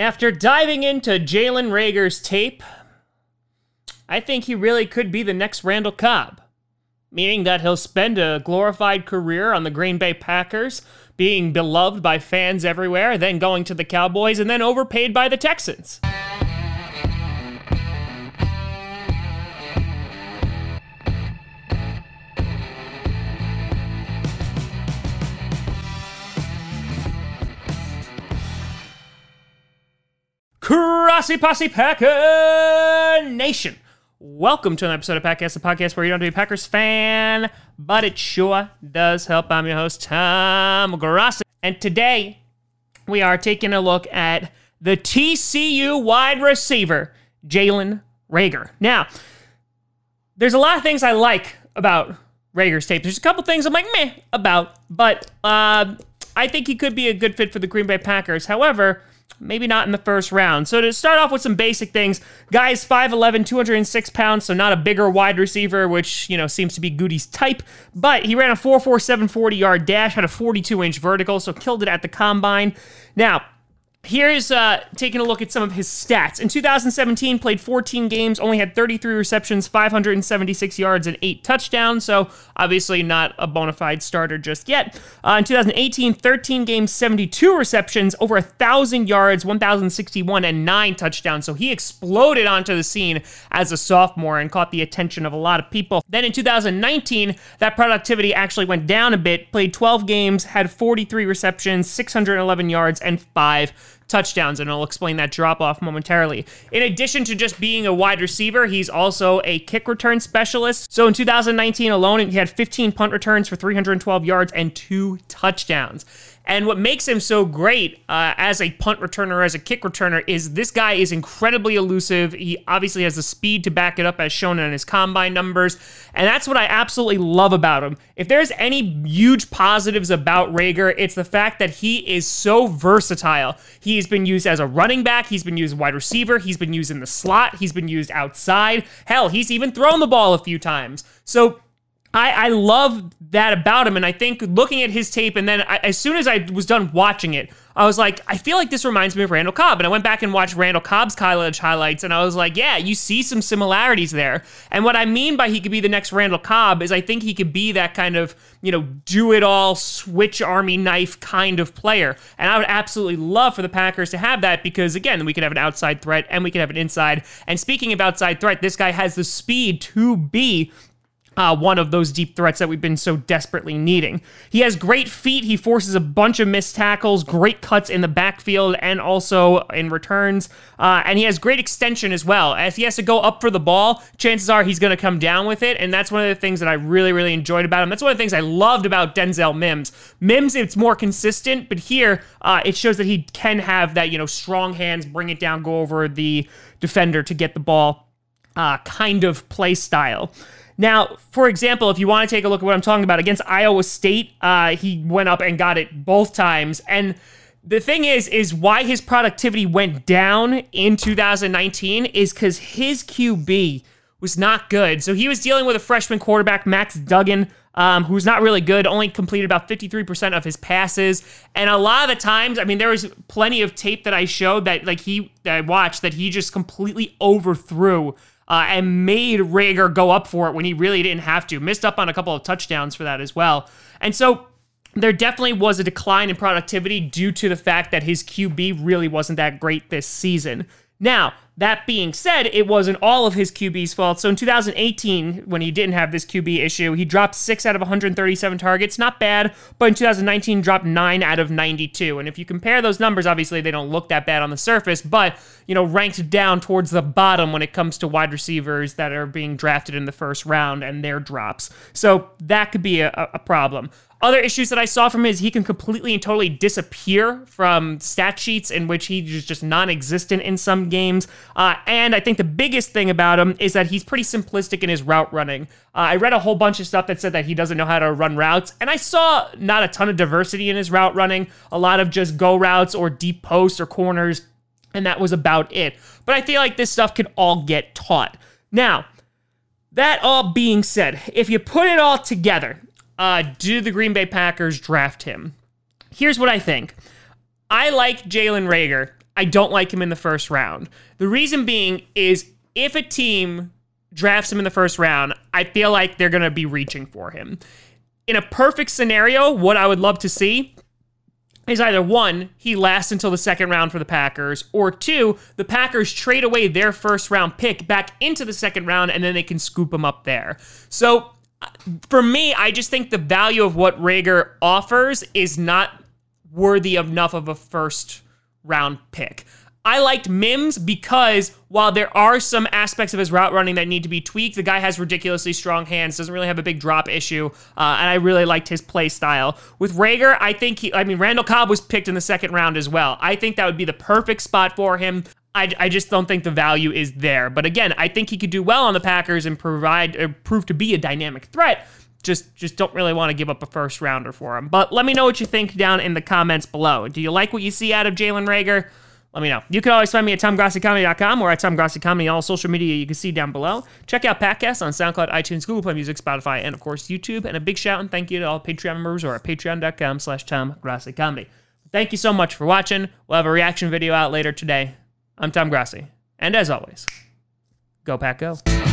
After diving into Jalen Reagor's tape, I think he really could be the next Randall Cobb, meaning that he'll spend a glorified career on the Green Bay Packers, being beloved by fans everywhere, then going to the Cowboys, and then overpaid by the Texans. Crossy Posse Packer Nation. Welcome to an episode of Packcast, the podcast where you don't have to be a Packers fan, but it sure does help. I'm your host, Tom Grossi. And today, we are taking a look at the TCU wide receiver, Jalen Reagor. Now, there's a lot of things I like about Reagor's tape. There's a couple things I'm like meh about, but uh, I think he could be a good fit for the Green Bay Packers. However, maybe not in the first round. So to start off with some basic things, guys 5'11, 206 pounds, so not a bigger wide receiver, which, you know, seems to be Gutey's type, but he ran a 4.47 40 yard dash, had a 42 inch vertical, so killed it at the combine. Now, Here's uh, taking a look at some of his stats. In 2017, played 14 games, only had 33 receptions, 576 yards, and eight touchdowns. So obviously not a bona fide starter just yet. Uh, in 2018, 13 games, 72 receptions, over a thousand yards, 1,061, and nine touchdowns. So he exploded onto the scene as a sophomore and caught the attention of a lot of people. Then in 2019, that productivity actually went down a bit. Played 12 games, had 43 receptions, 611 yards, and five touchdowns, and I'll explain that drop off momentarily. In addition to just being a wide receiver, he's also a kick return specialist. So in 2019 alone, he had 15 punt returns for 312 yards and two touchdowns. And what makes him so great uh, as a punt returner, as a kick returner, is this guy is incredibly elusive. He obviously has the speed to back it up, as shown in his combine numbers. And that's what I absolutely love about him. If there's any huge positives about Reagor, it's the fact that he is so versatile. He's been used as a running back, he's been used wide receiver, he's been used in the slot, he's been used outside. Hell, he's even thrown the ball a few times. So I, I love that about him. And I think looking at his tape, and then I, as soon as I was done watching it, I was like, I feel like this reminds me of Randall Cobb. And I went back and watched Randall Cobb's college highlights, and I was like, yeah, you see some similarities there. And what I mean by he could be the next Randall Cobb is I think he could be that kind of, you know, do it all, switch army knife kind of player. And I would absolutely love for the Packers to have that because, again, we could have an outside threat and we could have an inside. And speaking of outside threat, this guy has the speed to be uh, one of those deep threats that we've been so desperately needing. He has great feet. He forces a bunch of missed tackles, great cuts in the backfield, and also in returns. Uh, and he has great extension as well. As he has to go up for the ball, chances are he's going to come down with it. And that's one of the things that I really, really enjoyed about him. That's one of the things I loved about Denzel Mims. Mims, it's more consistent, but here uh, it shows that he can have that, you know, strong hands, bring it down, go over the defender to get the ball uh, kind of play style. Now, for example, if you want to take a look at what I'm talking about, against Iowa State, uh, he went up and got it both times. And the thing is, is why his productivity went down in 2019 is because his QB was not good. So he was dealing with a freshman quarterback, Max Duggan, um, who's not really good, only completed about 53% of his passes. And a lot of the times, I mean, there was plenty of tape that I showed that, like, he, that I watched that he just completely overthrew uh, and made Reagor go up for it when he really didn't have to. Missed up on a couple of touchdowns for that as well. And so there definitely was a decline in productivity due to the fact that his QB really wasn't that great this season. Now, that being said, it wasn't all of his QB's fault. So in 2018, when he didn't have this QB issue, he dropped six out of 137 targets. Not bad, but in 2019, dropped nine out of 92. And if you compare those numbers, obviously they don't look that bad on the surface, but, you know, ranked down towards the bottom when it comes to wide receivers that are being drafted in the first round and their drops. So that could be a, a problem. Other issues that I saw from him is he can completely and totally disappear from stat sheets in which he's just non-existent in some games. Uh, and I think the biggest thing about him is that he's pretty simplistic in his route running. Uh, I read a whole bunch of stuff that said that he doesn't know how to run routes, and I saw not a ton of diversity in his route running. A lot of just go routes or deep posts or corners, and that was about it. But I feel like this stuff can all get taught. Now, that all being said, if you put it all together, uh, do the Green Bay Packers draft him? Here's what I think. I like Jalen Reagor. I don't like him in the first round. The reason being is if a team drafts him in the first round, I feel like they're going to be reaching for him. In a perfect scenario, what I would love to see is either one, he lasts until the second round for the Packers, or two, the Packers trade away their first round pick back into the second round and then they can scoop him up there. So uh, for me, I just think the value of what Reagor offers is not worthy enough of a first round pick. I liked Mims because while there are some aspects of his route running that need to be tweaked, the guy has ridiculously strong hands, doesn't really have a big drop issue, uh, and I really liked his play style. With Reagor, I think he, I mean, Randall Cobb was picked in the second round as well. I think that would be the perfect spot for him. I, I just don't think the value is there. But again, I think he could do well on the Packers and provide, prove to be a dynamic threat just just don't really want to give up a first rounder for him. But let me know what you think down in the comments below. Do you like what you see out of Jalen Reagor? let me know. You can always find me at TomGrossiComedy.com or at TomGrossiComedy, all social media you can see down below. Check out Packcast on SoundCloud, iTunes, Google Play Music, Spotify, and of course YouTube. And a big shout and thank you to all Patreon members or at patreon.com slash TomGrossiComedy. Thank you so much for watching. We'll have a reaction video out later today. I'm Tom Grossi. And as always, go Pack Go.